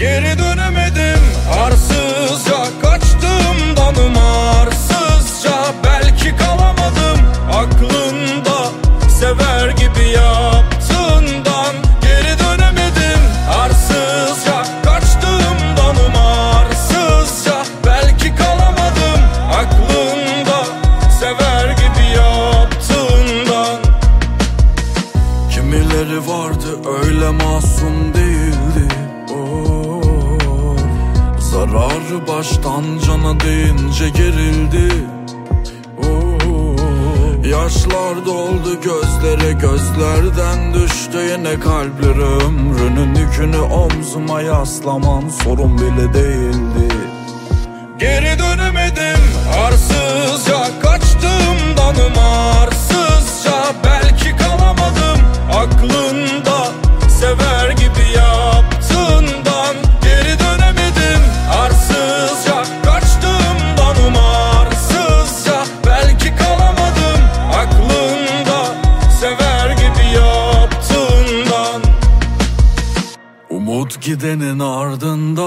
Geri dönemedim arsızca Kaçtım danım arsızca. Belki kalamadım aklında Sever gibi yaptığından. Geri dönemedim arsızca Kaçtım danım arsızca. Belki kalamadım aklında Sever gibi yaptığından. Kimileri vardı öyle masum değil. Ağrı baştan cana deyince gerildi. Yaşlar doldu gözlere gözlerden düştü. Yine kalpleri Ömrünün yükünü omzuma yaslamam sorun bile değildi gidenin ardında.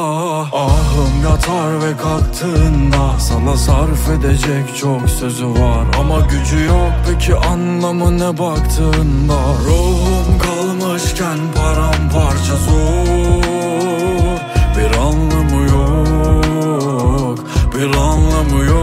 Ahım yatar ve kalktığında Sana sarf edecek çok sözü var. Ama gücü yok peki anlamı ne baktığında? Ruhum kalmışken paramparça zor. Bir anlamı yok Bir anlamı yok